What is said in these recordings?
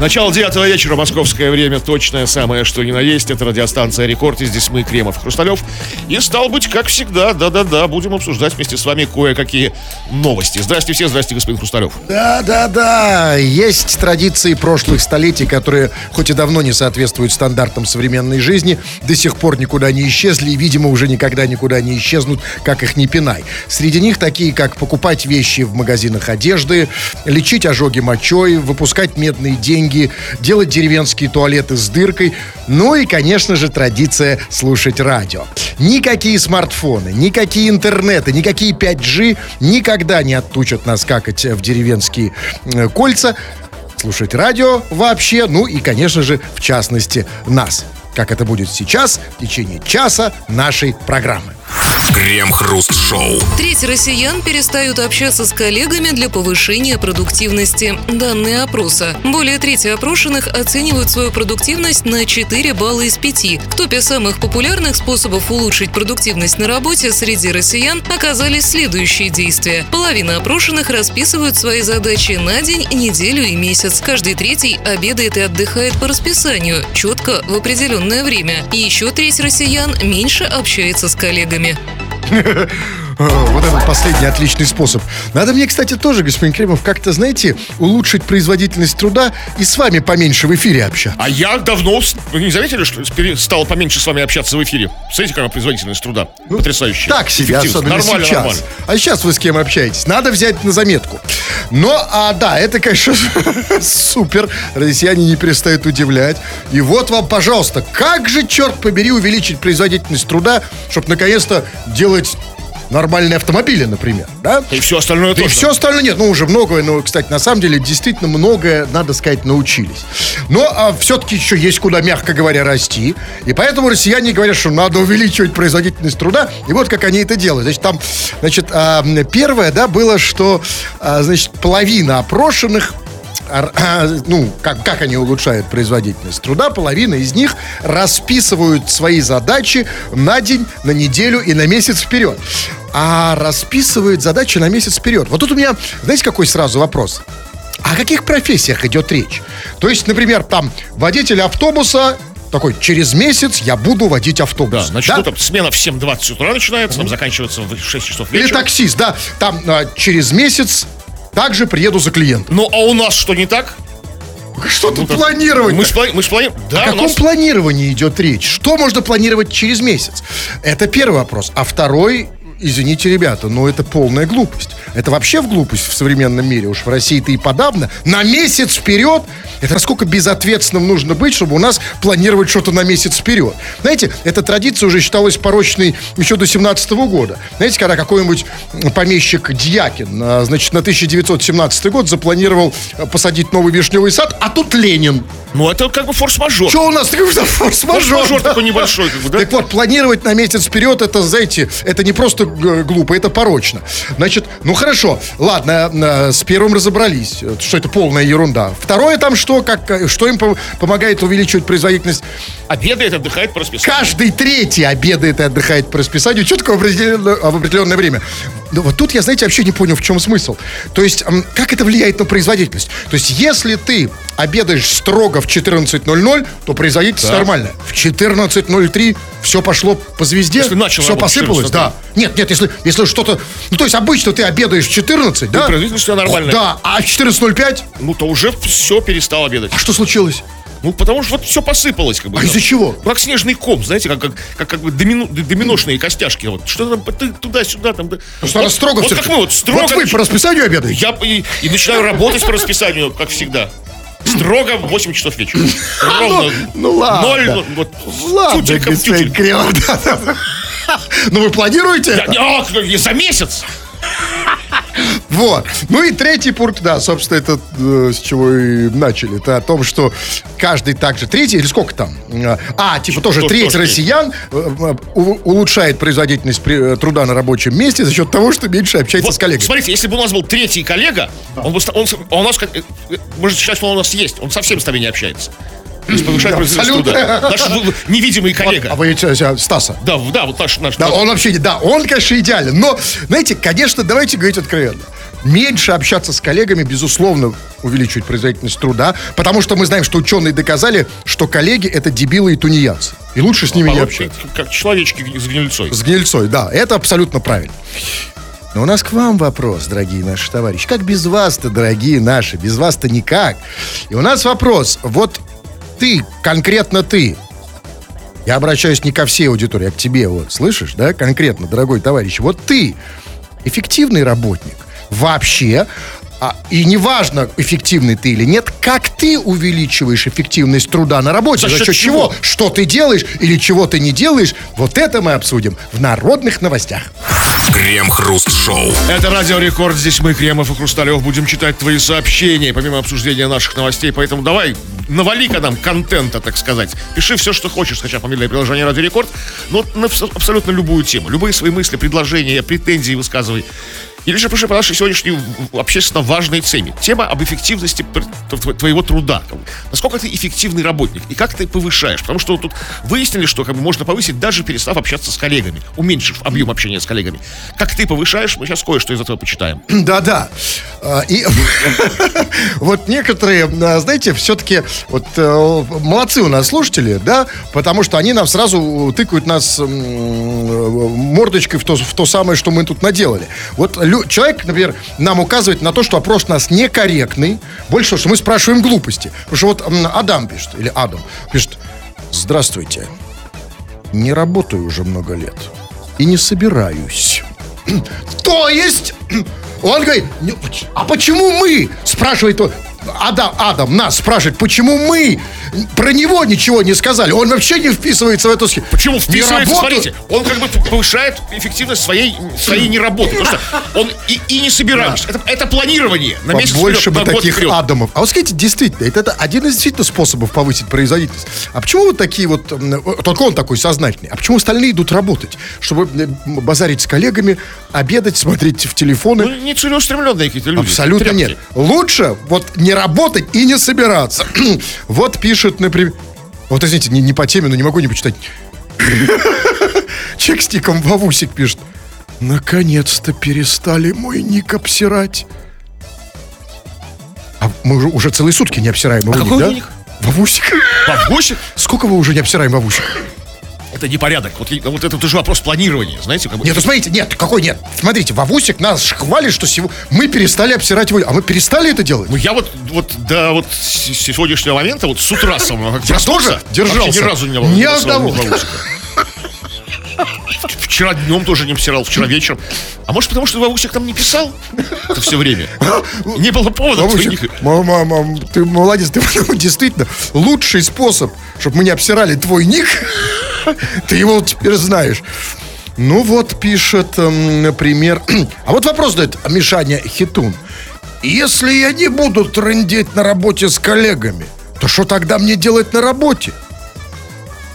Начало девятого вечера, московское время, точное самое, что ни на есть. Это радиостанция «Рекорд», и здесь мы, Кремов Хрусталев. И, стал быть, как всегда, да-да-да, будем обсуждать вместе с вами кое-какие новости. Здрасте все, здрасте, господин Хрусталев. Да-да-да, есть традиции прошлых столетий, которые, хоть и давно не соответствуют стандартам современной жизни, до сих пор никуда не исчезли и, видимо, уже никогда никуда не исчезнут, как их не пинай. Среди них такие, как покупать вещи в магазинах одежды, лечить ожоги мочой, выпускать медные деньги, деньги, делать деревенские туалеты с дыркой, ну и, конечно же, традиция слушать радио. Никакие смартфоны, никакие интернеты, никакие 5G никогда не оттучат нас какать в деревенские э, кольца, слушать радио вообще, ну и, конечно же, в частности, нас. Как это будет сейчас, в течение часа нашей программы. Крем-хруст-шоу. Треть россиян перестают общаться с коллегами для повышения продуктивности. Данные опроса. Более трети опрошенных оценивают свою продуктивность на 4 балла из 5. В топе самых популярных способов улучшить продуктивность на работе среди россиян оказались следующие действия. Половина опрошенных расписывают свои задачи на день, неделю и месяц. Каждый третий обедает и отдыхает по расписанию, четко в определенное время. И еще треть россиян меньше общается с коллегами ягодами. Вот этот последний отличный способ. Надо мне, кстати, тоже, господин Кремов, как-то, знаете, улучшить производительность труда и с вами поменьше в эфире общаться. А я давно, вы не заметили, что стал поменьше с вами общаться в эфире? Смотрите, какая производительность труда. Ну, Так себе, особенно Нормально, сейчас. нормально. А сейчас вы с кем общаетесь? Надо взять на заметку. Но, а, да, это, конечно, супер. Россияне не перестают удивлять. И вот вам, пожалуйста, как же, черт побери, увеличить производительность труда, чтобы наконец-то делать нормальные автомобили, например, да? И все остальное и тоже. все остальное нет, ну уже многое, но, кстати, на самом деле действительно многое, надо сказать, научились. Но а, все-таки еще есть куда, мягко говоря, расти. И поэтому россияне говорят, что надо увеличивать производительность труда. И вот как они это делают. Значит, там, значит, а, первое, да, было, что, а, значит, половина опрошенных ар- ну, как, как они улучшают производительность труда, половина из них расписывают свои задачи на день, на неделю и на месяц вперед. А расписывают задачи на месяц вперед. Вот тут у меня, знаете, какой сразу вопрос? О каких профессиях идет речь? То есть, например, там водитель автобуса такой, через месяц я буду водить Да, автобус. значит, ну, там смена в 7.20 утра начинается, там заканчивается в 6 часов вечера. Или таксист, да, там а, через месяц также приеду за клиентом. Ну, а у нас что не так? Что тут так планировать? Мы ж плани- мы ж. Да, О каком нас- планировании идет речь? Что можно планировать через месяц? Это первый вопрос. А второй, извините, ребята, но это полная глупость. Это вообще в глупость в современном мире. Уж в России-то и подавно. На месяц вперед. Это насколько безответственным нужно быть, чтобы у нас планировать что-то на месяц вперед. Знаете, эта традиция уже считалась порочной еще до 17 года. Знаете, когда какой-нибудь помещик Дьякин, а, значит, на 1917 год запланировал а, посадить новый вишневый сад, а тут Ленин. Ну, это как бы форс-мажор. Что у нас такой форс-мажор? Форс-мажор да? такой небольшой, как бы, да? Так вот, планировать на месяц вперед, это, знаете, это не просто глупо, это порочно. Значит, ну хорошо, ладно, э, с первым разобрались, э, что это полная ерунда. Второе там что, как, э, что им по- помогает увеличивать производительность? Обедает, отдыхает по расписанию. Каждый третий обедает и отдыхает по расписанию четко в определенное, в определенное время. Но вот тут я, знаете, вообще не понял, в чем смысл. То есть, как это влияет на производительность? То есть, если ты обедаешь строго в 14.00, то производительность Да. нормальная. В 14.03 все пошло по звезде, все работать посыпалось, 14:03. да. Нет, нет, если, если что-то... Ну, то есть, обычно ты обедаешь в 14, да? производительность у тебя нормальная. Да, а в 14.05? Ну, то уже все перестал обедать. А что случилось? Ну, потому что вот все посыпалось, как бы. А из-за чего? Ну, как снежный ком, знаете, как, как, как, как бы домино- доминошные костяшки. Вот что там ты туда-сюда, там. Ну, что вот, строго вот всё- как мы, вот строго. Вот вы по расписанию обедаете? Я и, и начинаю работать по расписанию, как всегда. Строго в 8 часов вечера. Ровно. ну ладно. Ноль, ну, вот, Ладно, господин тютельку. Ну, вы планируете? А, за месяц. Вот. Ну и третий пункт, да, собственно, это э, с чего и начали. Это о том, что каждый также третий, или сколько там? А, типа тоже Что- треть что россиян э, э, у- улучшает производительность при- труда на рабочем месте за счет того, что меньше общается Вот, с коллегами. смотрите, если бы у нас был третий коллега, он бы он, а у нас как, может что он у нас есть, он совсем с тобой не общается. То есть повышает производительность Абсолютно. труда. Наш невидимый коллега. А вы Стаса? Да, да, вот наш, наш, Да, он вообще, не- да, он, конечно, идеален. Но, знаете, конечно, давайте говорить откровенно. меньше общаться с коллегами, безусловно, увеличивает производительность труда, потому что мы знаем, что ученые доказали, что коллеги это дебилы и тунеядцы. И лучше с ними не А вот общаться. Как человечки с гнильцой. С гнильцой, да, это абсолютно правильно. Но у нас к вам вопрос, дорогие наши товарищи. Как без вас-то, дорогие наши? Без вас-то никак. И у нас вопрос. Вот ты, конкретно ты, я обращаюсь не ко всей аудитории, а к тебе, вот, слышишь, да, конкретно, дорогой товарищ. Вот ты эффективный работник вообще, а, и неважно, эффективный ты или нет, как ты увеличиваешь эффективность труда на работе, За за счет счет чего, что ты делаешь или чего ты не делаешь, вот это мы обсудим в народных новостях. Крем-хруст-шоу. Это Радио Рекорд. Здесь мы, Кремов и Хрусталев, будем читать твои сообщения, помимо обсуждения наших новостей. Поэтому давай, навали-ка нам контента, так сказать. Пиши все, что хочешь, скачав мобильное приложение Радио Рекорд. Но на абс- абсолютно любую тему. Любые свои мысли, предложения, претензии высказывай. Или же пиши по нашей сегодняшней общественно важной теме. Тема об эффективности твоего труда. Насколько ты эффективный работник и как ты повышаешь. Потому что тут выяснили, что как бы, можно повысить, даже перестав общаться с коллегами, уменьшив объем общения с коллегами. Как ты повышаешь, мы сейчас кое-что из этого почитаем. Да-да. А, И вот некоторые, а, знаете, все-таки вот э, молодцы у нас слушатели, да, потому что они нам сразу тыкают нас м, мордочкой в то, в то самое, что мы тут наделали. Вот лю- человек, например, нам указывает на то, что опрос у нас некорректный, больше того, что мы спрашиваем глупости. Потому что вот Адам пишет, или Адам пишет, здравствуйте, не работаю уже много лет и не собираюсь. То есть, он говорит, «Не, поч- а почему мы, спрашивает он, Адам, Адам нас спрашивает, почему мы про него ничего не сказали? Он вообще не вписывается в эту схему. Почему вписывается? Смотрите, он как бы повышает эффективность своей, своей неработы. Потому что он и, и не собираюсь. Это, это планирование на месяц Побольше вперед, бы таких вперед. адамов. А вот скажите, действительно, это, это один из действительно способов повысить производительность. А почему вот такие вот, только он такой сознательный, а почему остальные идут работать? Чтобы базарить с коллегами, обедать, смотреть в телефоны? Ну, не целеустремленные какие-то люди. Абсолютно Тряпки. нет. Лучше вот не работать и не собираться. вот пишет, например... Вот, извините, не, не по теме, но не могу не почитать. Чек с ником Вовусик пишет. Наконец-то перестали мой ник обсирать. А мы уже, уже целые сутки не обсираем его А ник, да? ник? Вовусик. Вовусик? Сколько вы уже не обсираем Вовусик? Это непорядок. Вот, вот это тоже вопрос планирования, знаете? Как бы. Нет, ну смотрите, нет, какой нет? Смотрите, Вовусик нас хвалит, что сего... мы перестали обсирать его. А мы перестали это делать? Ну, я вот, вот до вот сегодняшнего момента, вот с утра самого, Я тоже держался. ни разу не было. Ни одного. Вчера днем тоже не обсирал, вчера вечером. А может, потому что Вовусик там не писал это все время? Не было повода. Вовусик, мама, мам, ты молодец, ты действительно лучший способ, чтобы мы не обсирали твой ник. Ты его теперь знаешь. Ну вот, пишет, эм, например... А вот вопрос дает Мишаня Хитун. Если я не буду трындеть на работе с коллегами, то что тогда мне делать на работе?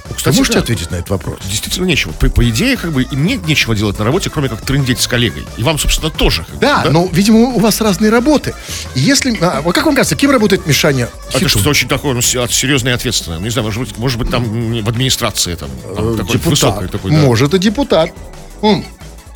Вы Кстати, можете да. ответить на этот вопрос? Действительно нечего. По, по идее, как бы и мне нечего делать на работе, кроме как трындеть с коллегой. И вам, собственно, тоже. как бы, Да, но, видимо, у вас разные работы. И если... а, вот как вам кажется, кем работает Мишаня Это Хитун? что-то очень такое, ну, се- серьезное и ответственное. Ну, Не знаю, может быть, может быть там в администрации там, там Э, такой депутат. высокий такой, да. Может, и депутат. М.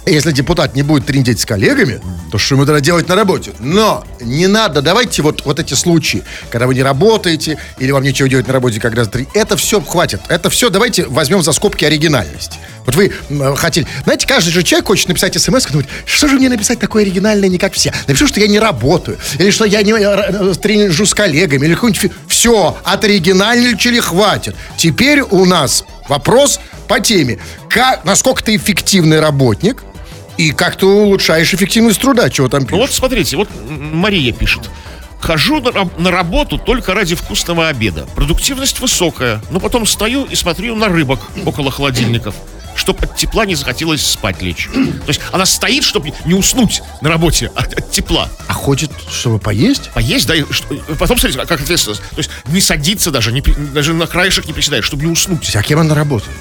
Если депутат не будет трындеть с коллегами, то что ему тогда делать на работе? Но не надо, давайте вот, вот эти случаи, когда вы не работаете, или вам нечего делать на работе как раз три, это все хватит. Это все давайте возьмем за скобки оригинальность. Вот вы хотели... Знаете, каждый же человек хочет написать смс, думает, что же мне написать такое оригинальное, не как все? Напишу, что я не работаю, или что я не э, э, тренижу с коллегами, или какой-нибудь... Все, от оригинальничали хватит. Теперь у нас вопрос по теме. Как, насколько ты эффективный работник, и как ты улучшаешь эффективность труда, чего там Ну пишешь? вот смотрите, вот Мария пишет. Хожу на, на работу только ради вкусного обеда. Продуктивность высокая, но потом стою и смотрю на рыбок около холодильников, чтобы от тепла не захотелось спать лечь. То есть она стоит, чтобы не уснуть на работе от, от тепла. А хочет, чтобы поесть? Поесть, да, и что- потом, смотрите, как ответственность. То есть не садиться даже, не при- даже на краешек не приседает, чтобы не уснуть. А кем она работает?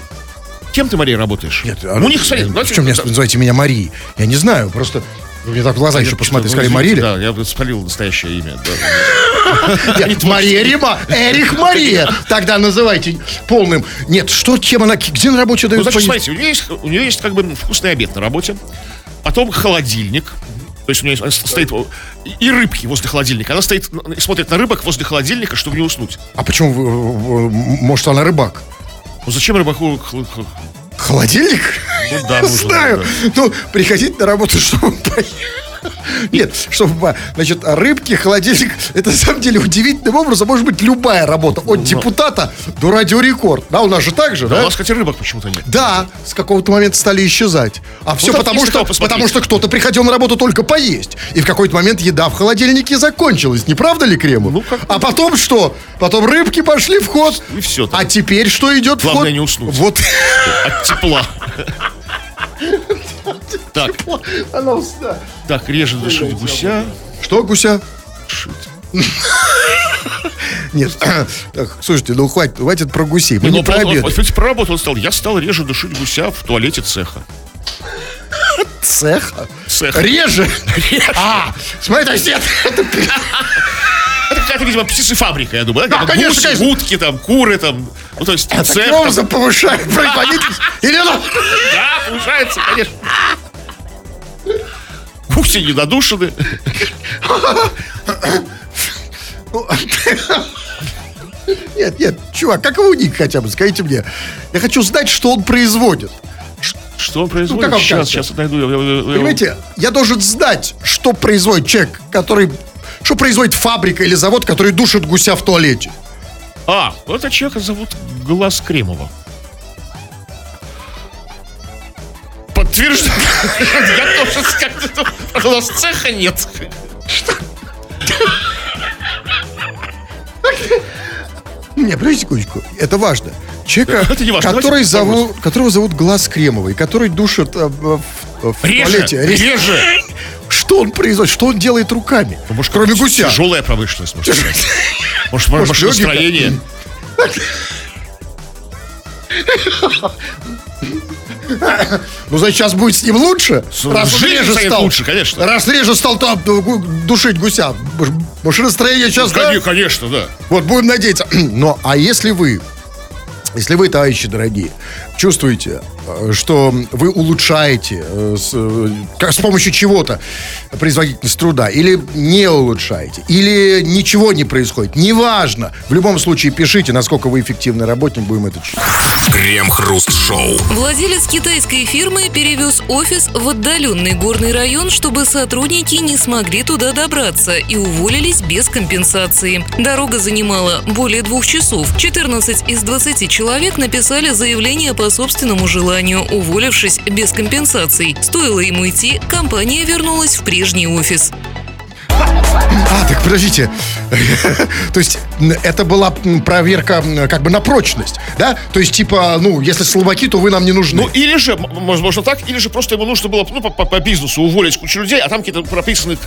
Кем ты, Мария, работаешь? Нет, ну, у них, давайте- Почему меня называете меня Марией? Я не знаю, просто... Вы мне так в глаза еще Что-то, посмотрели, ну, сказали Мария. Да, я спалил настоящее имя. Нет, Мария Рима, Эрих Мария. Тогда называйте полным. Нет, что, чем она, где на работе Ну, дают значит, поесть? смотрите, у нее есть, у нее есть как бы вкусный обед на работе, потом холодильник, То есть у есть- стоит и- рыбки возле холодильника. Она стоит и смотрит на рыбок возле холодильника, чтобы не уснуть. А почему, может, она рыбак? Ну зачем рыбаку Холодильник? Ну да, нужно, знаю. Ну, приходить на работу, чтобы поесть. Нет, чтобы, по- значит, рыбки, холодильник, это на самом деле удивительным образом может быть любая работа. От депутата до радиорекорд. Да, у нас же так же, Да, у нас, кстати, рыбок почему-то нет. Да, с какого-то момента стали исчезать. А все потому, что, потому что кто-то приходил на работу только поесть. И в какой-то момент еда в холодильнике закончилась. Не правда ли, Кремов? Ну, как- а потом что? Потом рыбки пошли в ход. И там. А теперь что идет в Главное ход? не уснуть. Вот. От тепла. Так, Она устала. так, реже дышать гуся. Что, гуся? Нет, так, слушайте, ну хватит, хватит про гусей. Мы Ну, не про обед. он, кстати, про работу он стал. Я стал реже душить гуся в туалете цеха. Цеха? Цех. Реже? А, смотри, то есть Это какая-то, видимо, птицефабрика, я думаю. Да, Там конечно, гуси, конечно. утки, там, куры, там. Ну, то есть, таким цех. там- образом повышает производительность. Или ну, Да, повышается, конечно. Гуси недодушены. Нет, нет, чувак, как его ник хотя бы, скажите мне. Я хочу знать, что он производит. Что он производит? как вам сейчас, кажется? сейчас найду. Понимаете, я должен знать, что производит человек, который... Что производит фабрика или завод, который душит гуся в туалете. А, вот этого человека зовут Глаз Кремова. Подтверждаю. Я тоже скажу, что нас цеха нет. Не, подождите секундочку, это важно. Человека, Это не важно, который зовут, которого зовут Глаз Кремовый, который душит э, в, в Реже, туалете. Ре- реже. Что он производит? Что он делает руками? Может, Кроме гуся. Тяжелая промышленность, может. Может, может, машиностроение. Ну, значит, сейчас будет с ним лучше? Раз реже стал. лучше, конечно. Раз реже стал там душить гуся. Маш- Машиностроение сейчас, да? Коне- Конечно, да. Вот, будем надеяться. Но, а если вы, если вы, товарищи дорогие, чувствуете, э, что вы улучшаете э, с, э, как- с помощью чего-то производительность труда, или не улучшаете, или ничего не происходит, неважно. В любом случае пишите, насколько вы эффективный работник, будем это читать. Крем-хруст-шоу. Владелец китайской фирмы перевез офис в отдаленный горный район, чтобы сотрудники не смогли туда добраться и уволились без компенсации. Дорога занимала более двух часов. 14 из 20 человек написали заявление по собственному желанию, уволившись без компенсаций. Стоило ему идти, компания вернулась в прежний офис. А, так подождите. То есть это была проверка как бы на прочность, да? То есть типа, ну, если слабаки, то вы нам не нужны. Ну, или же, возможно так, или же просто ему нужно было ну, по, по- по бизнесу уволить кучу людей, а там какие-то прописаны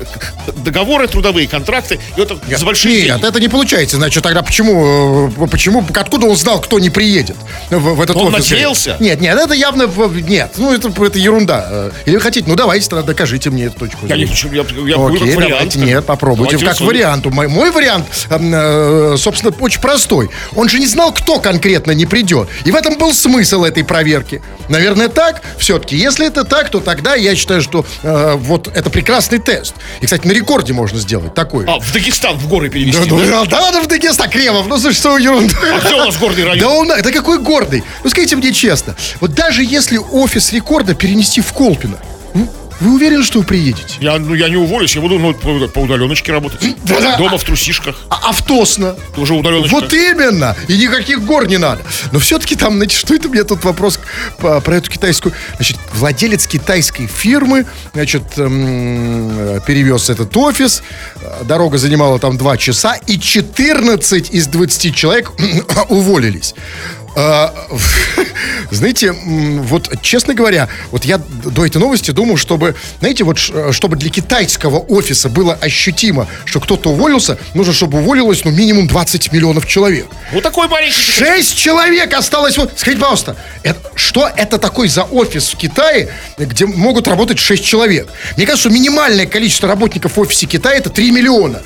договоры трудовые, контракты, и это за большие Нет, деньги. это не получается. Значит, тогда почему, э, почему, откуда он знал, кто не приедет в, в этот Он офис? надеялся? Нет, нет, это явно, нет, ну это, это ерунда. Э, Или вы хотите, ну давайте тогда докажите мне эту точку. Я не зрения. хочу, я, я говорю Окей, давайте, нет, попробуйте. Давайте как рассудим. вариант. Мой, мой вариант, эм, э, собственно, очень простой. Он же не знал, кто конкретно не придет. И в этом был смысл этой проверки. Наверное, так. Все-таки, если это так, то тогда я считаю, что э, вот это прекрасный тест. И, кстати, на рекорде можно сделать такой. А, в Дагестан, в горы Да, перевести. ну, да? да, да, в Дагестан, Кремов, ну слушай, что ерунда. А где у нас горный район? Да он, это какой гордый. Ну скажите мне честно, вот даже если офис рекорда перенести в Колпино, вы уверены, что вы приедете? Я, ну, я не уволюсь, я буду ну, по, по удаленочке работать. Да-да. Дома в трусишках. А автосно. Тоже удаленочка. Вот именно. И никаких гор не надо. Но все-таки там, значит, что это мне тут вопрос по- про эту китайскую... Значит, владелец китайской фирмы, значит, эм, э, перевез этот офис. Э, Дорога занимала там 2 часа. И 14 из 20 человек уволились. Э, Знаете, вот честно говоря, вот я до этой новости думал, чтобы, знаете, вот чтобы для китайского офиса было ощутимо, что кто-то уволился, нужно, чтобы уволилось, ну, минимум 20 миллионов человек. Вот такой маленький. Шесть человек осталось. Вот, скажите, пожалуйста, это- что это такой за офис в Китае, где могут работать 6 человек? Мне кажется, минимальное количество работников в офисе Китая это 3 миллиона.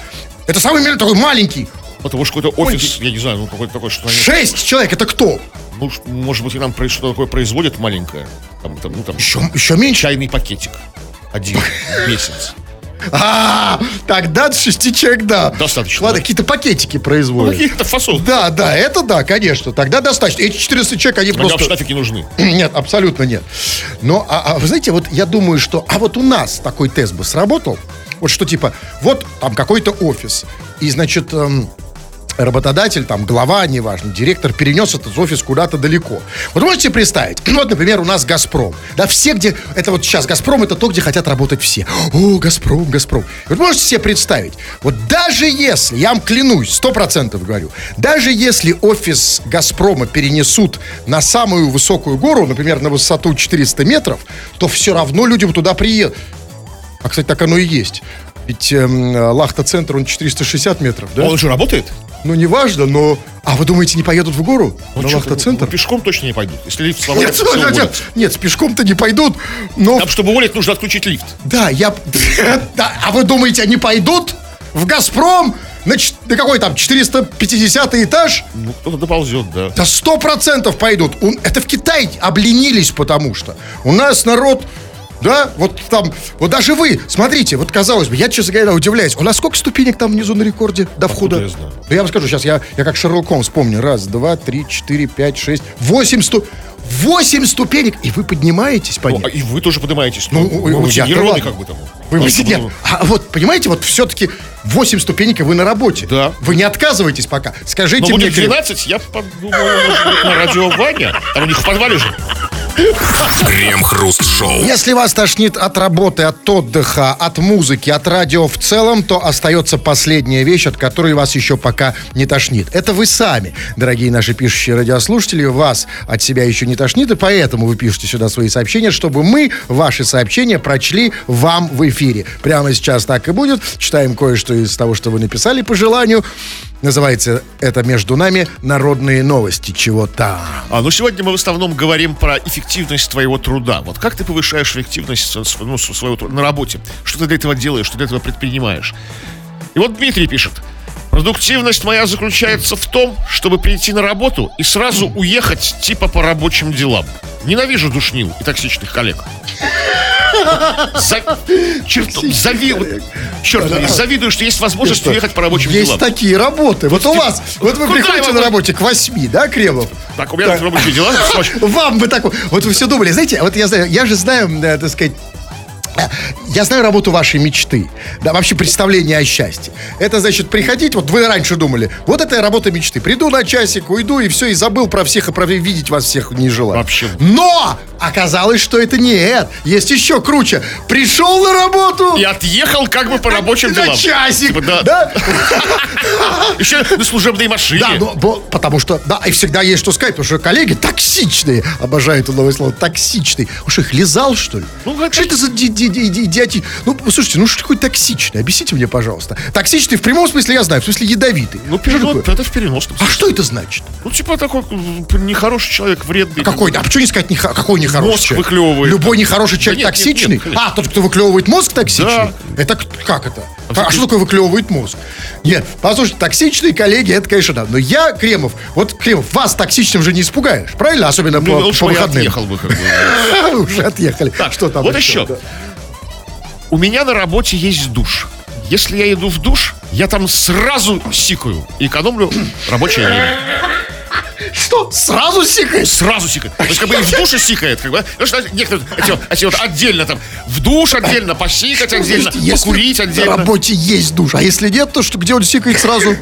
Это самый такой маленький. Потому что какой-то офис, я не знаю, ну какой-то такой, что они, Шесть человек, это кто? ну, может быть, нам что-то такое производят маленькое. Там, там, ну, там, Еще, еще меньше. чайный пакетик. Один месяц. А, тогда 6 человек, да. Достаточно, Ладно, да. какие-то пакетики производят. Какие-то фасовки. Да, да, это да, конечно. Тогда достаточно. Эти 400 человек, они просто... нафиг не нужны. Нет, абсолютно нет. Но, а, а вы знаете, вот я думаю, что... А вот у нас такой тест бы сработал. Вот что типа, вот там какой-то офис. И, значит, эм, работодатель, там, глава, неважно, директор перенес этот офис куда-то далеко. Вот можете представить, ну, вот, например, у нас «Газпром». Да, все, где... Это вот сейчас «Газпром» — это то, где хотят работать все. О, «Газпром», «Газпром». Вот можете себе представить, вот даже если, я вам клянусь, сто процентов говорю, даже если офис «Газпрома» перенесут на самую высокую гору, например, на высоту 400 метров, то все равно люди туда приедут. А, кстати, так оно и есть. Ведь эм, Лахта-центр, он 460 метров, да? Он уже работает? Ну, неважно, но... А вы думаете, не поедут в гору? Ну, на чё, Лахта-центр? ну, пешком точно не пойдут. Если лифт сломается, Нет, все нет, уволят. нет, нет, с пешком-то не пойдут, но... Там, чтобы уволить, нужно отключить лифт. Да, я... Да, а вы думаете, они пойдут в «Газпром» на, на какой там, 450 этаж? Ну, кто-то доползет, да. Да сто процентов пойдут. Это в Китае обленились, потому что у нас народ, да, вот там, вот даже вы, смотрите, вот казалось бы, я, честно говоря, удивляюсь, у нас сколько ступенек там внизу на рекорде до входа? я знаю? Да я вам скажу, сейчас я, я как Шерлок Холмс помню. Раз, два, три, четыре, пять, шесть, восемь сту... Восемь ступенек, и вы поднимаетесь по Ну, ним. а и вы тоже поднимаетесь. Ну, Ну, вы ладно. как бы там. Вы Ну, чтобы- нет, а вот, понимаете, вот все-таки 8 ступенек, и вы на работе. Да. Вы не отказываетесь пока. Скажите Но мне... будет Кирилл, 12, я может быть, на радио Ваня. Там у них в подвале же. Крем-хруст-шоу. Если вас тошнит от работы, от отдыха, от музыки, от радио в целом, то остается последняя вещь, от которой вас еще пока не тошнит. Это вы сами, дорогие наши пишущие радиослушатели. Вас от себя еще не тошнит, и поэтому вы пишете сюда свои сообщения, чтобы мы ваши сообщения прочли вам в эфире. Прямо сейчас так и будет. Читаем кое-что из того, что вы написали по желанию. Называется это «Между нами народные новости». Чего там? А, ну сегодня мы в основном говорим про эффективность твоего труда. Вот как ты повышаешь эффективность ну, своего труда на работе? Что ты для этого делаешь, что ты для этого предпринимаешь? И вот Дмитрий пишет. Продуктивность моя заключается в том, чтобы прийти на работу и сразу уехать типа по рабочим делам. Ненавижу душнил и токсичных коллег. За... Черт, возьми, завидую, что есть возможность уехать по рабочим Есть делам. такие работы. Вот у вас, вот вы приходите на работе к 8, да, Кремов? Так, у меня рабочие дела. Вам бы такой. Вот вы все думали, знаете, вот я знаю, я же знаю, э, так сказать, я знаю работу вашей мечты. Да, вообще представление о счастье. Это значит приходить, вот вы раньше думали, вот это работа мечты. Приду на часик, уйду и все, и забыл про всех, и про видеть вас всех не желаю. Вообще. Но оказалось, что это нет. Есть еще круче. Пришел на работу. И отъехал как бы по рабочим на делам. часик, Типа, да. да? Еще на служебной машине. Да, но, бо- потому что, да, и всегда есть что сказать, потому что коллеги токсичные, обожаю это новое слово, токсичные. Уж их лизал, что ли? Ну, как- что это за ди- ди- ди- ди- идиоти? Ну, слушайте, ну что такое токсичный? Объясните мне, пожалуйста. Токсичный в прямом смысле я знаю, в смысле ядовитый. Ну, перенос, это в переносном А смысле. что это значит? Ну, типа такой м, нехороший человек, вредный. Какой? А почему не сказать неха- какой нехороший Мозг человек? выклевывает. Любой нехороший человек Да нет, нет, токсичный? нет, конечно. а, тот, кто выклевывает мозг токсичный? Да. Это как это? А, что такое выклевывает мозг? Нет, послушайте, токсичные коллеги, это, конечно, да. Но я, Кремов, вот, Кремов, вас токсичным же не испугаешь, правильно? Особенно Ну, по, лучше по я выходным. отъехал бы. как бы. Уже отъехали. Так, что там вот еще. У меня на работе есть душ. Если я иду в душ, я там сразу сикаю и экономлю рабочее время. Что? Сразу сикаешь? Сразу сикает. То есть как бы и в душе сикает. Как бы, что некоторые эти, вот- эти вот отдельно там в душ отдельно, посикать отдельно, Если покурить на отдельно. работе есть душ, а если нет, то что, где он сикает сразу?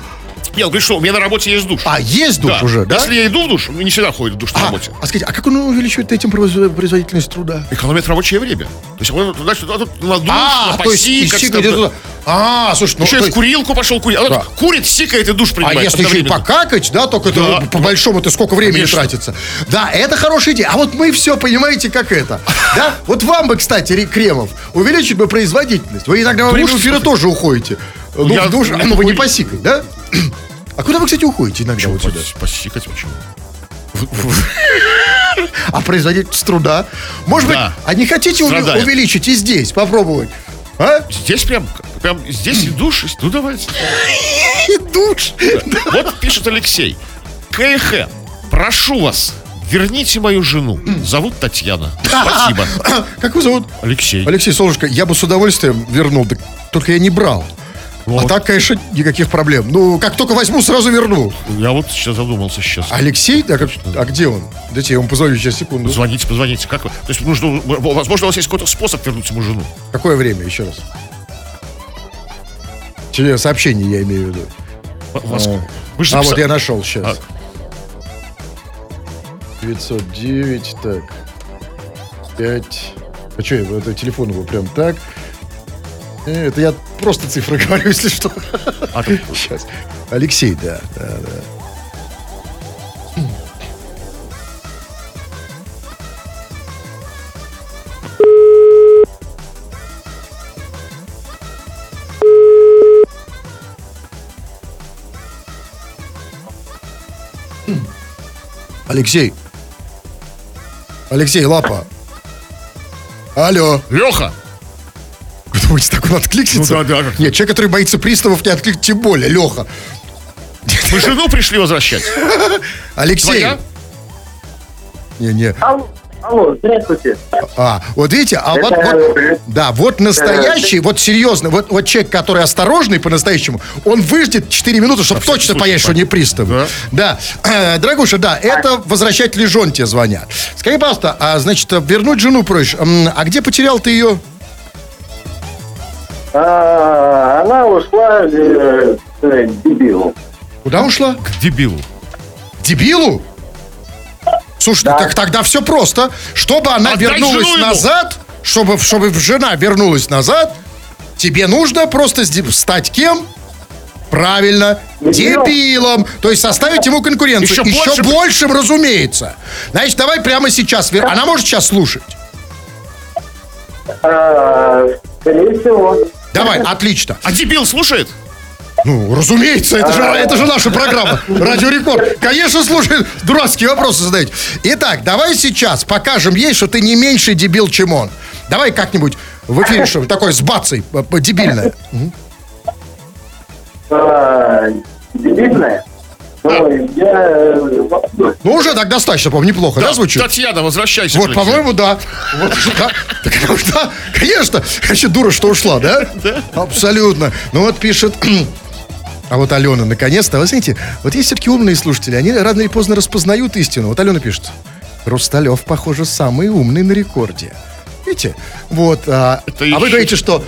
Нет, говоришь, что у меня на работе есть душ. А, есть душ уже, да? Если я иду в душ, не всегда ходит в душ на А, работе. а скажите, а как он увеличивает этим произ- производительность труда? Экономит рабочее время. То есть он тут на душ, А, на то есть и сикает туда. А, слушай, ну... Еще и в курилку пошел курить. А Да. курит, сикает и душ А принимает. если еще и покакать, да, только Да. это по большому это сколько времени Конечно. тратится. Да, это хорошая идея. А вот мы все понимаете, как это. Да? Вот вам бы, кстати, Кремов, увеличить бы производительность. Вы иногда во время эфира тоже уходите. Ну, Я- в душ, ну, вы не посикать, да? А куда вы, кстати, уходите иногда вот сюда? пос- посикать почему? А производительность труда? Может Да. быть, а не хотите увеличить и здесь, попробовать? А? Здесь прям, прям здесь и душ, ну давайте. И душ. Вот пишет Алексей. КХ, прошу вас, Верните мою жену. Зовут Татьяна. Спасибо. Как его зовут? Алексей. Алексей Солнышко, я бы с удовольствием вернул, только я не брал. А Вот. так, конечно, никаких проблем. Ну, как только возьму, сразу верну. Я вот сейчас задумался сейчас. Алексей? А, как- а где он? Дайте я ему позвоню сейчас, секунду. Звоните, позвоните. Как вы? То есть нужно, возможно, у вас есть какой-то способ вернуть ему жену. Какое время, еще раз? Че- Сообщение я имею в виду. Вас- А. Вы же А вот я нашел сейчас. А. 909, так. 5. А что, это телефон его прям так. Э, Это я просто цифры говорю, если что. А, там- Сейчас. Алексей, да, да, да. Алексей. Алексей, лапа. Алло. Леха! Так он откликнется? Ну да, да, как- Нет, человек, который боится приставов, не откликнет, тем более, Леха. Вы жену пришли возвращать? Алексей. Твоя? Не-не. Алло, алло, здравствуйте. А, вот видите, а вот, Это- вот, да, вот настоящий, вот серьезно, вот, вот человек, который осторожный по-настоящему, он выждет 4 минуты, чтобы всякий точно понять, что не пристав. Да. Да. Э, Дорогуша, да, это возвращатели жен тебе звонят. Скажи, пожалуйста, а, значит, вернуть жену М, а где потерял ты ее? А, она ушла э, к дебилу. Куда ушла? К дебилу. К дебилу? Слушай, Да. так тогда все просто. Чтобы она Отдай вернулась жену ему. назад, чтобы, чтобы жена вернулась назад, тебе нужно просто сде- стать кем? Правильно, Дебилом. дебилом. То есть составить ему конкуренцию. Еще Еще, больше- большим, разумеется. Значит, давай прямо сейчас. вер- Она может сейчас слушать? А, скорее всего. Давай, отлично. А дебил слушает? Ну, разумеется, это же, это же наша программа. Радио Рекорд. Конечно, слушай, дурацкие вопросы задаете. Итак, давай сейчас покажем ей, что ты не меньше дебил, чем он. Давай как-нибудь в эфире, что такое с бацей, п- дебильное. Ну, я... Ну, уже так достаточно, по-моему, неплохо, да, звучит? Татьяна, возвращайся. Вот, по-моему, да. Вот, да. Так, потому что, да, конечно. Вообще дура, что ушла, да? Да. Абсолютно. Ну вот пишет... А вот Алена, наконец-то, вы знаете, вот есть все-таки умные слушатели, они рано или поздно распознают истину. Вот Алена пишет, Хрусталев, похоже, самый умный на рекорде. Видите? Вот, а, Это а вы говорите, что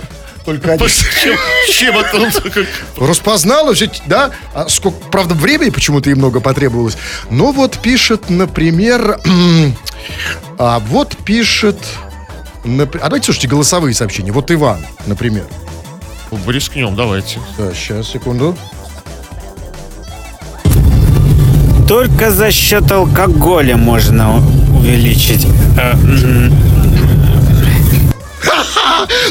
только один. Чем, чем это он да? А сколько, правда, времени почему-то и много потребовалось. Ну вот пишет, например... а вот пишет... нап- А давайте слушайте голосовые сообщения. Вот Иван, например. Рискнем, давайте. Да, сейчас, секунду. Только за счет алкоголя можно увеличить. э,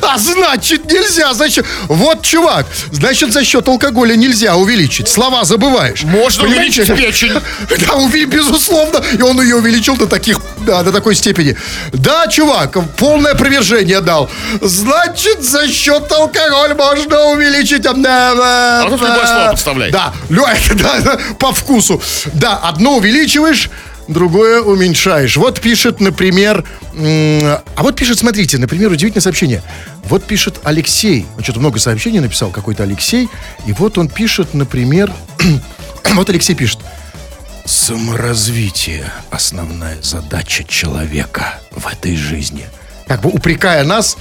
А значит, нельзя, значит... Вот, чувак, значит, за счет алкоголя нельзя увеличить. Слова забываешь. Можно Понимаете? увеличить печень. Да, уви- безусловно. И он ее увеличил до таких, да, до такой степени. Да, чувак, полное опровержение дал. Значит, за счет алкоголя можно увеличить. А тут любое слово подставляй. Да, да, да, по вкусу. Да, одно увеличиваешь, другое уменьшаешь. Вот пишет, например... А вот пишет, смотрите, например, удивительное сообщение. Вот пишет Алексей. Он что-то много сообщений написал, какой-то Алексей. И вот он пишет, например... Вот Алексей пишет. Саморазвитие – основная задача человека в этой жизни. Как бы упрекая нас...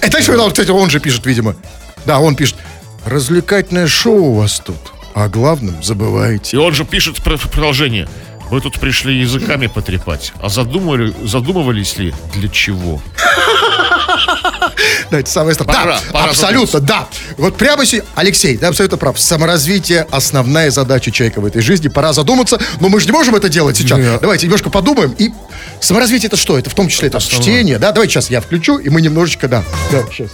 Это еще, кстати, он же пишет, видимо. Да, он пишет. Развлекательное шоу у вас тут. А о главном забываете. И он же пишет про- продолжение. Вы тут пришли языками потрепать. А задумали, задумывались ли для чего? Да, это самое страшное. Пора, да, пора абсолютно, да. Вот прямо сейчас, Алексей, да, абсолютно прав. Саморазвитие – основная задача человека в этой жизни. Пора задуматься, но мы же не можем это делать сейчас. Нет. Давайте немножко подумаем. И саморазвитие – это что? Это в том числе это чтение, да? Давайте сейчас я включу, и мы немножечко, да. Да, сейчас.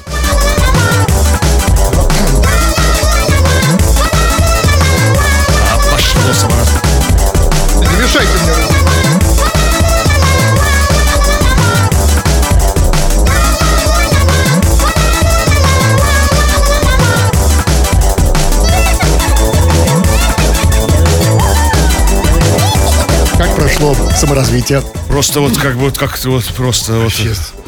Саморазвития. Просто вот как бы вот как-то вот просто вот.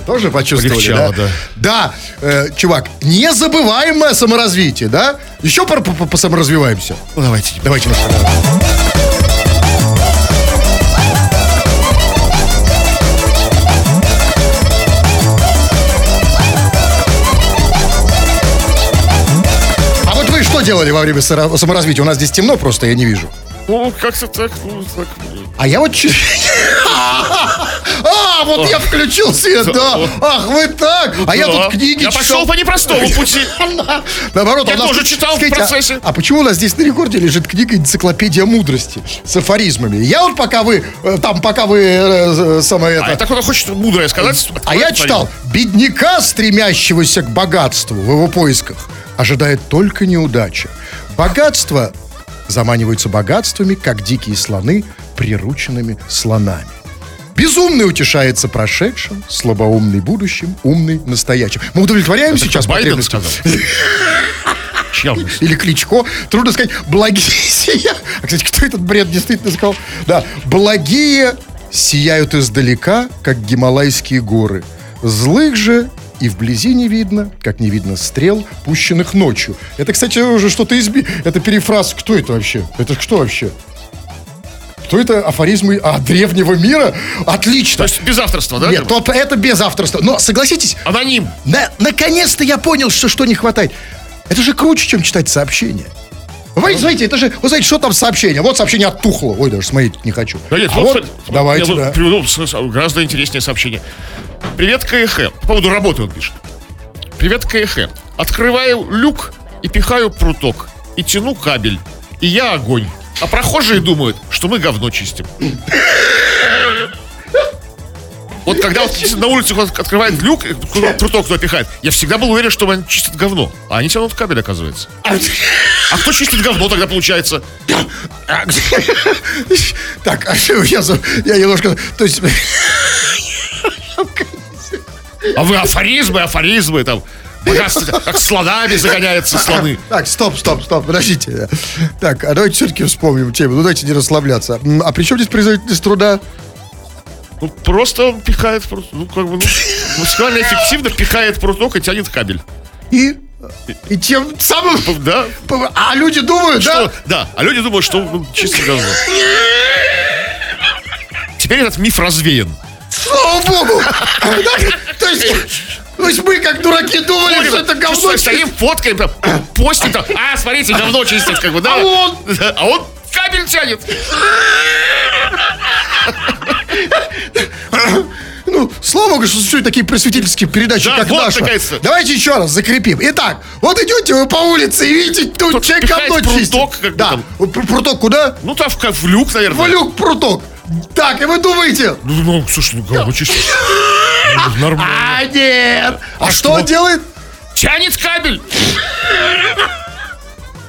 Тоже почувствовали, Полегчало, да? Да, э, чувак, незабываемое саморазвитие, да? Еще по, по, по саморазвиваемся. Ну, давайте. Давайте немножко. А вот вы что делали во время саморазвития? У нас здесь темно просто, я не вижу. Ну, как-то так, ну, так. А я вот... чё- А, вот я включил свет, да. Ах, вы так. А я тут книги Я пошел по непростому пути. Наоборот, Я тоже читал в а- процессе. А, почему у нас здесь на рекорде лежит книга «Энциклопедия мудрости» с афоризмами? Я вот пока вы, э, там, пока вы э, э, самое А это... это кто-то хочет мудрое сказать. А я читал, бедняка, стремящегося к богатству в его поисках, ожидает только неудача. Богатство заманиваются богатствами, как дикие слоны, прирученными слонами. Безумный утешается прошедшим, слабоумный будущим, умный настоящим. Мы удовлетворяем сейчас Байден сказал. Или Кличко. Трудно сказать. Благие сия. А, кстати, кто этот бред действительно сказал? Да. Благие сияют издалека, как гималайские горы. Злых же и вблизи не видно, как не видно стрел, пущенных ночью. Это, кстати, уже что-то изби... Это перефраз. Кто это вообще? Это кто вообще? Кто это? Афоризмы а, древнего мира? Отлично. То есть без авторства, да? Нет, то- это без авторства. Но согласитесь, Аноним. на- наконец-то я понял, что что не хватает. Это же круче, чем читать сообщения. Вы знаете, смотрите, это же, вы знаете, что там сообщение? Вот сообщение от Тухла. Ой, даже смотреть не хочу. Да нет, А вот, вот, давайте, я да. с- гораздо интереснее сообщение. Привет, КХ. По поводу работы он пишет. Привет, КХ. Открываю люк и пихаю пруток. И тяну кабель. И я огонь. А прохожие думают, что мы говно чистим. Вот когда вот на улице открывает люк, и кто- пихает, я всегда был уверен, что они чистят говно. А они тянут кабель, оказывается. А кто чистит говно тогда получается? А, Так, а я, я немножко... То есть... А вы афоризмы, афоризмы там. богатство, Как слонами загоняются слоны. Так, стоп, стоп, стоп, подождите. Так, а давайте все-таки вспомним тему. Ну, давайте не расслабляться. А при чем здесь производительность труда? Ну, просто пихает, прут- ну, как бы, ну, максимально эффективно пихает пруток и тянет кабель. И... И тем самым... Да, А люди думают, да? что, да, а люди думают, что ну, чисто говно. Теперь этот миф развеян. Слава богу! То есть, то есть мы, как дураки, думали, что это говно. Стоим, фоткаем, там, постим, там, а, смотрите, говно чистит, как бы, да. А он? Да, А он кабель тянет. Ну, слава богу, что существуют такие просветительские передачи, Да, как вот, наша. наконец-то. Давайте еще раз закрепим. Итак, вот идете вы по улице и видите, тут Тут человек говно пруток, как Да, там. Пруток куда? Ну, там в, в люк, наверное. В люк пруток. Так, и вы думаете? Ну, ну, слушай, ну, говно чистит. Ну, Нормально. А, нет. А, что что? он делает? Тянет кабель.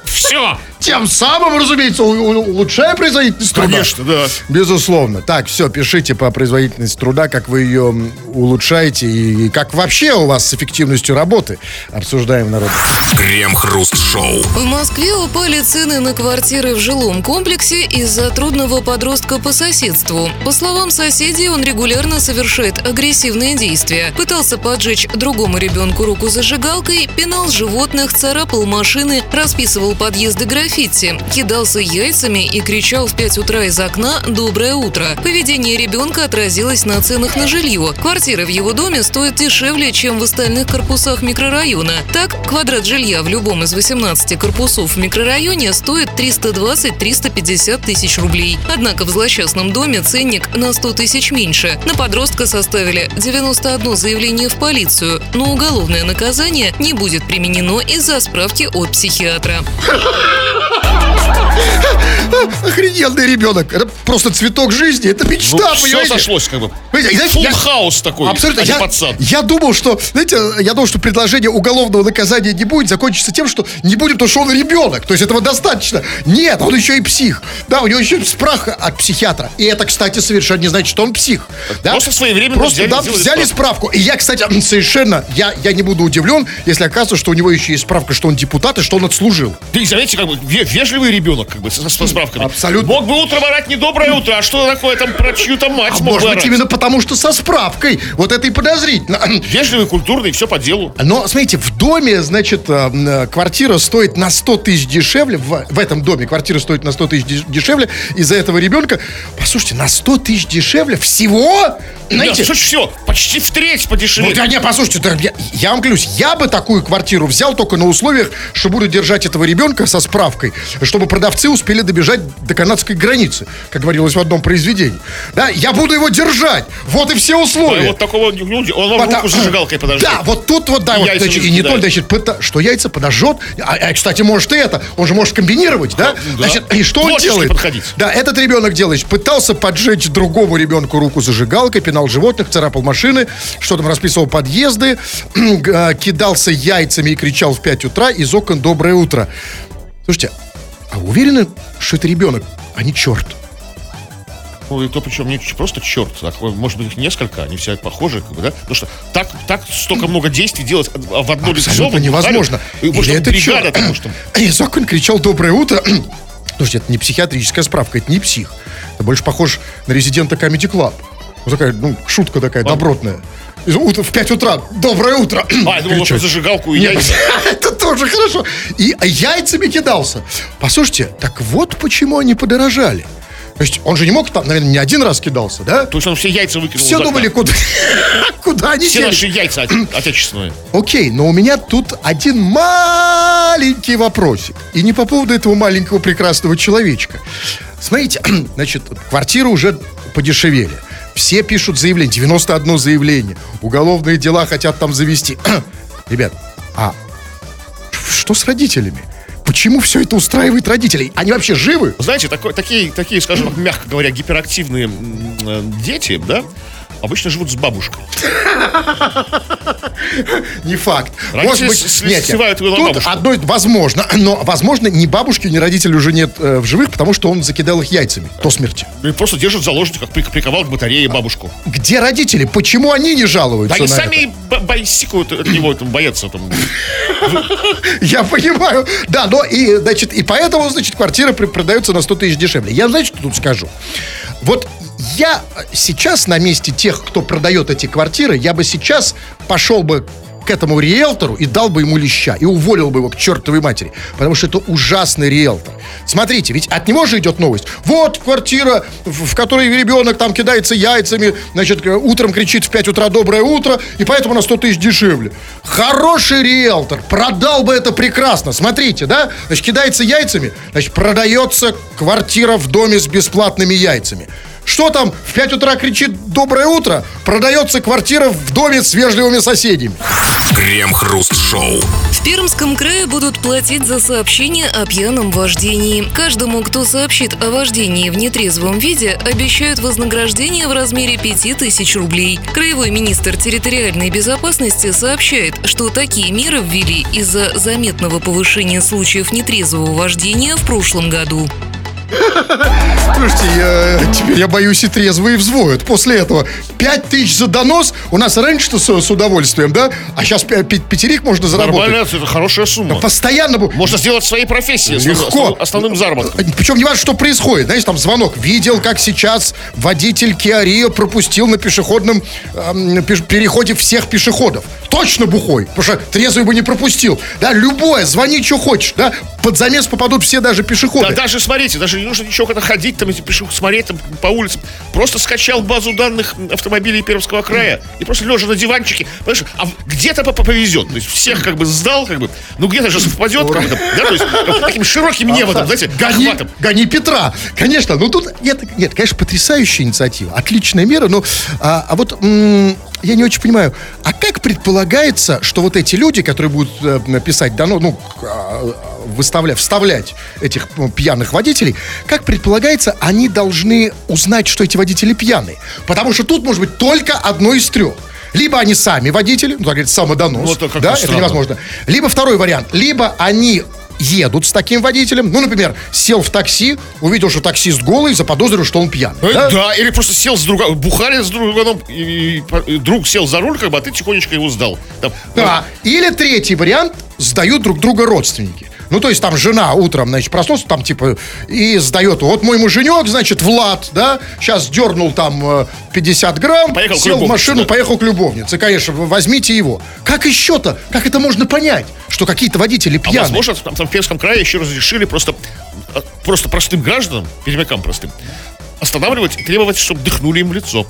Все. Тем самым, разумеется, улучшая производительность труда. Конечно, да. Безусловно. Так, все, пишите по производительности труда, как вы ее улучшаете и как вообще у вас с эффективностью работы. Обсуждаем народ. Крем-хруст-шоу. В Москве упали цены на квартиры в жилом комплексе из-за трудного подростка по соседству. По словам соседей, он регулярно совершает агрессивные действия. Пытался поджечь другому ребенку руку зажигалкой, пинал животных, царапал машины, расписывал подъезды граффити, кидался яйцами и кричал в 5 утра из окна «Доброе утро». Поведение ребенка отразилось на ценах на жилье. Квартиры в его доме стоят дешевле, чем в остальных корпусах микрорайона. Так, квадрат жилья в любом из 18 корпусов в микрорайоне стоит 320-350 тысяч рублей. Однако в злосчастном доме ценник на 100 тысяч меньше. На подростка составили 91 заявление в полицию, но уголовное наказание не будет применено из-за справки от психиатра. Ah! Охрененный ребенок. Это просто цветок жизни. Это мечта, Ну, все понимаете? сошлось, как бы. Фулл хаус такой, Абсолютно. а Я, пацан. я думал, что, знаете, я думал, что предложение уголовного наказания не будет, закончится тем, что не будет, потому что он ребенок. То есть этого достаточно. Нет, он еще и псих. Да, у него еще справка от психиатра. И это, кстати, совершенно не значит, что он псих. Да? Просто своевременно Просто взяли, да, взяли справку. И я, кстати, совершенно, я, я не буду удивлен, если окажется, что у него еще есть справка, что он депутат и что он отслужил. Да и заметьте, как бы ве- вежливый ребенок, как бы, со, со справкой. Справками. Абсолютно. Мог бы утром орать не доброе утро, а что такое там про чью-то мать А мог может бы быть, орать? именно потому, что со справкой. Вот это и подозрительно. Вежливый, культурный, все по делу. Но, смотрите, в доме, значит, э, э, квартира стоит на 100 тысяч дешевле. В, в этом доме квартира стоит на 100 тысяч деш- дешевле. Из-за этого ребенка, послушайте, на 100 тысяч дешевле всего? Знаете, Знаете, все, почти в треть подешевле. а не, послушайте, да, я, я вам клянусь, я бы такую квартиру взял только на условиях, что буду держать этого ребенка со справкой, чтобы продавцы успели добежать до канадской границы, как говорилось в одном произведении. Да, я буду его держать. Вот и все условия. Вот такого люди, он вам Потому- руку зажигалкой подождет. Да, вот тут вот, да, И вот, значит, не и не только, значит, пыта- что яйца подожжет, а, а, кстати, может и это, он же может комбинировать, да? да. Значит, и что он Творчески делает? подходить. Да, этот ребенок делает, пытался поджечь другому ребенку руку зажигалкой, пинал животных, царапал машины, что там расписывал подъезды, кидался яйцами и кричал в 5 утра из окон «Доброе утро». Слушайте, а уверены, что это ребенок, а не черт? Ну, и то причем не просто черт, так, может быть их несколько, они все похожи, как бы, да? Потому что так, так столько много действий делать в одно лицо. Абсолютно невозможно. И, может, Или это бригада, чё? там, может, там Из окон кричал «Доброе утро». Слушайте, это не психиатрическая справка, это не псих. Это больше похож на резидента Comedy Club. Вот такая, ну, шутка такая добротная. В 5 утра «Доброе утро». А, я думал, Кричать. зажигалку и яйца. это тоже хорошо. И яйцами кидался. Послушайте, так вот почему они подорожали. То есть он же не мог там, наверное, не один раз кидался, да? То есть он все яйца выкинул Все думали, куда, куда они Все наши яйца оте- отечественные. Окей, но у меня тут один маленький вопросик. И не по поводу этого маленького прекрасного человечка. Смотрите, значит, квартиры уже подешевели. Все пишут заявление, 91 заявление. Уголовные дела хотят там завести. Ребят, а что с родителями? Почему все это устраивает родителей? Они вообще живы? Знаете, такой, такие, такие, скажем мягко говоря, гиперактивные э, дети, да, обычно живут с бабушкой. Не факт. Родители Может быть, нет, сливают его на тут бабушку. одно, возможно, но, возможно, ни бабушки, ни родителей уже нет э, в живых, потому что он закидал их яйцами до смерти. И просто держат заложников, как при- приковал к батарее бабушку. Где родители? Почему они не жалуются Да они на это? сами бо- бойсикают от него, там, боятся. Там. Я понимаю. Да, но и, значит, и поэтому, значит, квартира при- продается на 100 тысяч дешевле. Я, знаете, что тут скажу? Вот я сейчас на месте тех, кто продает эти квартиры, я бы сейчас пошел бы к этому риэлтору и дал бы ему леща, и уволил бы его к чертовой матери. Потому что это ужасный риэлтор. Смотрите, ведь от него же идет новость. Вот квартира, в, которой ребенок там кидается яйцами, значит, э, утром кричит в 5 утра «Доброе утро», и поэтому на 100 тысяч дешевле. Хороший риэлтор продал бы это прекрасно. Смотрите, да? Значит, кидается яйцами, значит, продается квартира в доме с бесплатными яйцами. Что там в 5 утра кричит «Доброе утро»? Продается квартира в доме с вежливыми соседями. Крем-хруст-шоу. В Пермском крае будут платить за сообщение о пьяном вождении. Каждому, кто сообщит о вождении в нетрезвом виде, обещают вознаграждение в размере 5000 рублей. Краевой министр территориальной безопасности сообщает, что такие меры ввели из-за заметного повышения случаев нетрезвого вождения в прошлом году. Слушайте, я, теперь я боюсь и трезвые взвоют. После этого 5 тысяч за донос у нас раньше-то с, с удовольствием, да? А сейчас пятерик можно заработать. Нормально, это хорошая сумма. Постоянно... бу- Можно сделать своей профессией, Легко. основным, основным заработком. Причем не важно, что происходит. Знаешь, там звонок. Видел, как сейчас водитель Rio пропустил на пешеходном пеш- переходе всех пешеходов. Точно бухой. Потому что трезвый бы не пропустил. Да, любое, звони, что хочешь. Да, под замес попадут все даже пешеходы. Да, даже смотрите, даже не нужно ничего когда ходить, там, пишу, смотреть там, по улицам. Просто скачал базу данных автомобилей Пермского края и просто лежа на диванчике. Понимаешь, а где-то по- повезет. То есть всех как бы сдал, как бы. Ну где-то же совпадет, как бы, да, то есть как- таким широким небом, там, знаете, Гони, охватом. гони Петра. Конечно, ну тут нет, нет, конечно, потрясающая инициатива, отличная мера, но а, а вот я не очень понимаю, а как предполагается, что вот эти люди, которые будут э, писать, да, ну, ну а, выставлять, вставлять этих пьяных водителей, как предполагается, они должны узнать, что эти водители пьяные, потому что тут может быть только одно из трех. Либо они сами водители, ну, так говорит, самодонос, Ну, это как-то да, это невозможно. Либо второй вариант, либо они едут с таким водителем, ну, например, сел в такси, увидел, что таксист голый, заподозрил, что он пьяный. Э, да? Да? или просто сел с другом, бухали с другом, и, и- и друг сел за руль, как бы, а ты тихонечко его сдал. Там, Да. Или третий вариант, сдают друг друга родственники. Ну, то есть там жена утром, значит, проснулся там, типа, и сдает. Вот мой муженек, значит, Влад, да, сейчас дернул там э, 50 грамм, Поехал сел в машину, да. поехал к любовнице. Конечно, возьмите его. Как еще-то? Как это можно понять? Что какие-то водители А пьяные. возможно, там, там в Пермском крае еще разрешили просто, э, просто простым гражданам, перемякам простым, останавливать и требовать, чтобы дыхнули им в лицо.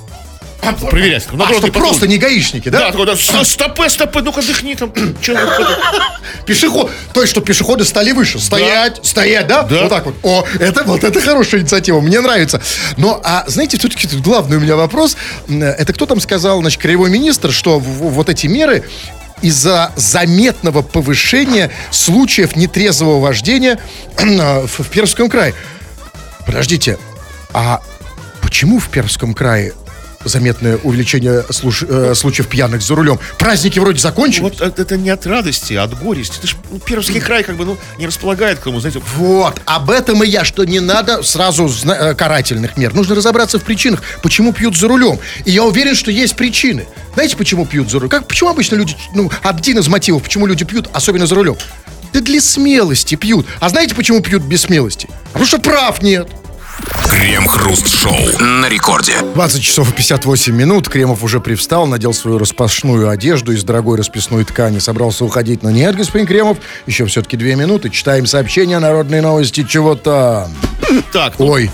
Проверять. а, что просто не гаишники, да? Да, такой, да, стопы, стопы, ну-ка дыхни там. Пешеход. То есть, что пешеходы стали выше. Стоять, стоять, да? Вот так вот. О, это вот это хорошая инициатива. Мне нравится. Но, а знаете, все-таки тут главный у меня вопрос. Это кто там сказал, значит, краевой министр, что вот эти меры из-за заметного повышения случаев нетрезвого вождения в, в Пермском крае. Подождите, а почему в Пермском крае заметное увеличение слуш- э, случаев пьяных за рулем? Праздники вроде закончились. Вот это это не от радости, а от горести. Ты ж, ну, Пермский край как бы, ну, не располагает к тому, знаете, Вот, об этом и я, что не надо сразу э, карательных мер. Нужно разобраться в причинах, почему пьют за рулем. И я уверен, что есть причины. Знаете, почему пьют за рулем? Как, почему обычно люди, ну, один из мотивов, почему люди пьют, особенно за рулем? Да для смелости пьют. А знаете, почему пьют без смелости? Потому что прав нет. Крем-хруст-шоу на рекорде. 20 часов и 58 минут. Кремов уже привстал, надел свою распашную одежду из дорогой расписной ткани. Собрался уходить, но нет, господин Кремов. Еще все-таки две минуты. Читаем сообщения, народные новости, чего там. так. ну, Ой.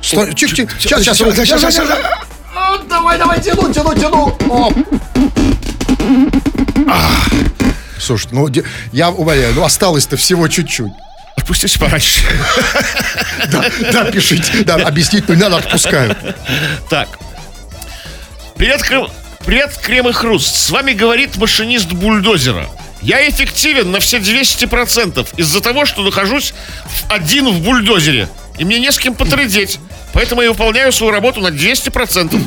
Стой, тихо, тихо. Сейчас, сейчас, сейчас, сейчас, сейчас, Давай, давай, тяну, тяну, тяну. Слушай, ну я умоляю, ну осталось-то всего чуть-чуть. Отпустите пораньше. Да, да, пишите. Да, объяснить ну, не надо, отпускаю. Так. Привет, Крем... Привет, Крем и Хруст. С вами говорит машинист бульдозера. Я эффективен на все 200% из-за того, что нахожусь один в бульдозере. И мне не с кем потрындеть. Поэтому я выполняю свою работу на 200%.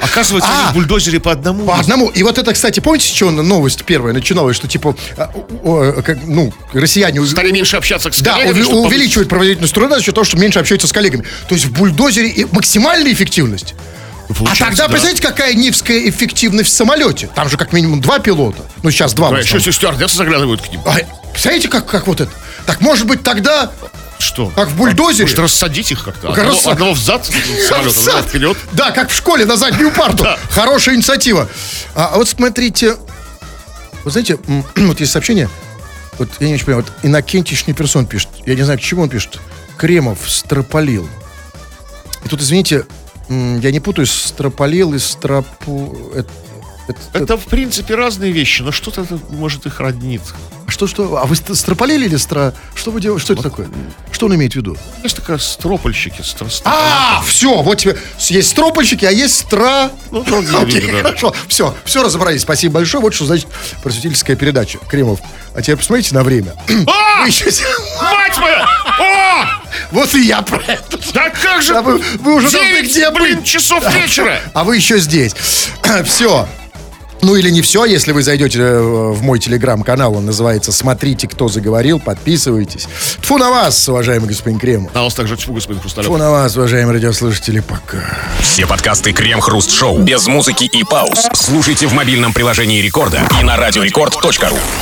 Оказывается, А! они в бульдозере по одному. По одному. И вот это, кстати, помните, с чего новость первая начиналась, что типа, а, как, ну, россияне... Стали меньше общаться с Да, коллегами, повысить- увеличивают проводительность труда за счет того, что меньше общаются с коллегами. То есть в бульдозере и максимальная эффективность. А Получается, тогда, да. представляете, какая нивская эффективность в самолете? Там же как минимум два пилота. Ну, сейчас два. Да, еще все стюардессы заглядывают к ним. А, Представляете, как, как вот это? Так может быть тогда, Что? как в бульдозере? Может, рассадить их как-то? Как Одного, рассад- одного взад самолета, Взад. другого вперед. Да, как в школе на заднюю парту. Хорошая инициатива. А, а вот смотрите, вы знаете, вот есть сообщение, вот я не очень понимаю, вот Иннокентич персон пишет, я не знаю, к чему он пишет, Кремов строполил. И тут, извините, я не путаю строполил и стропу... Это, это- Это, в принципе, разные вещи, но что-то может их роднит. Что, что? А вы ст- строполили или стро... Что вы делаете? Что это такое? Что он имеет в виду? Есть такая стропольщики. стро- стро- А, все, вот тебе есть стропольщики, а есть стра... Ну, другие Окей, хорошо, все, все разобрались. Спасибо большое. Вот что значит просветительская передача. Кремов. А теперь посмотрите на время. А! Мать моя! О! Вот и я про это. Да как же? Да вы- вы уже должны Девять, где блин, быть? часов вечера! А вы еще здесь. Все. Ну или не все, если вы зайдете э, в мой телеграм-канал, он называется «Смотрите, кто заговорил», подписывайтесь. Тфу на вас, уважаемый господин Кремов. На вас также тьфу, господин Хрусталев. Тфу на вас, уважаемые радиослушатели, пока. Все подкасты Крем-хруст-шоу без музыки и пауз. Слушайте в мобильном приложении Рекорда и на радиорекорд.ру.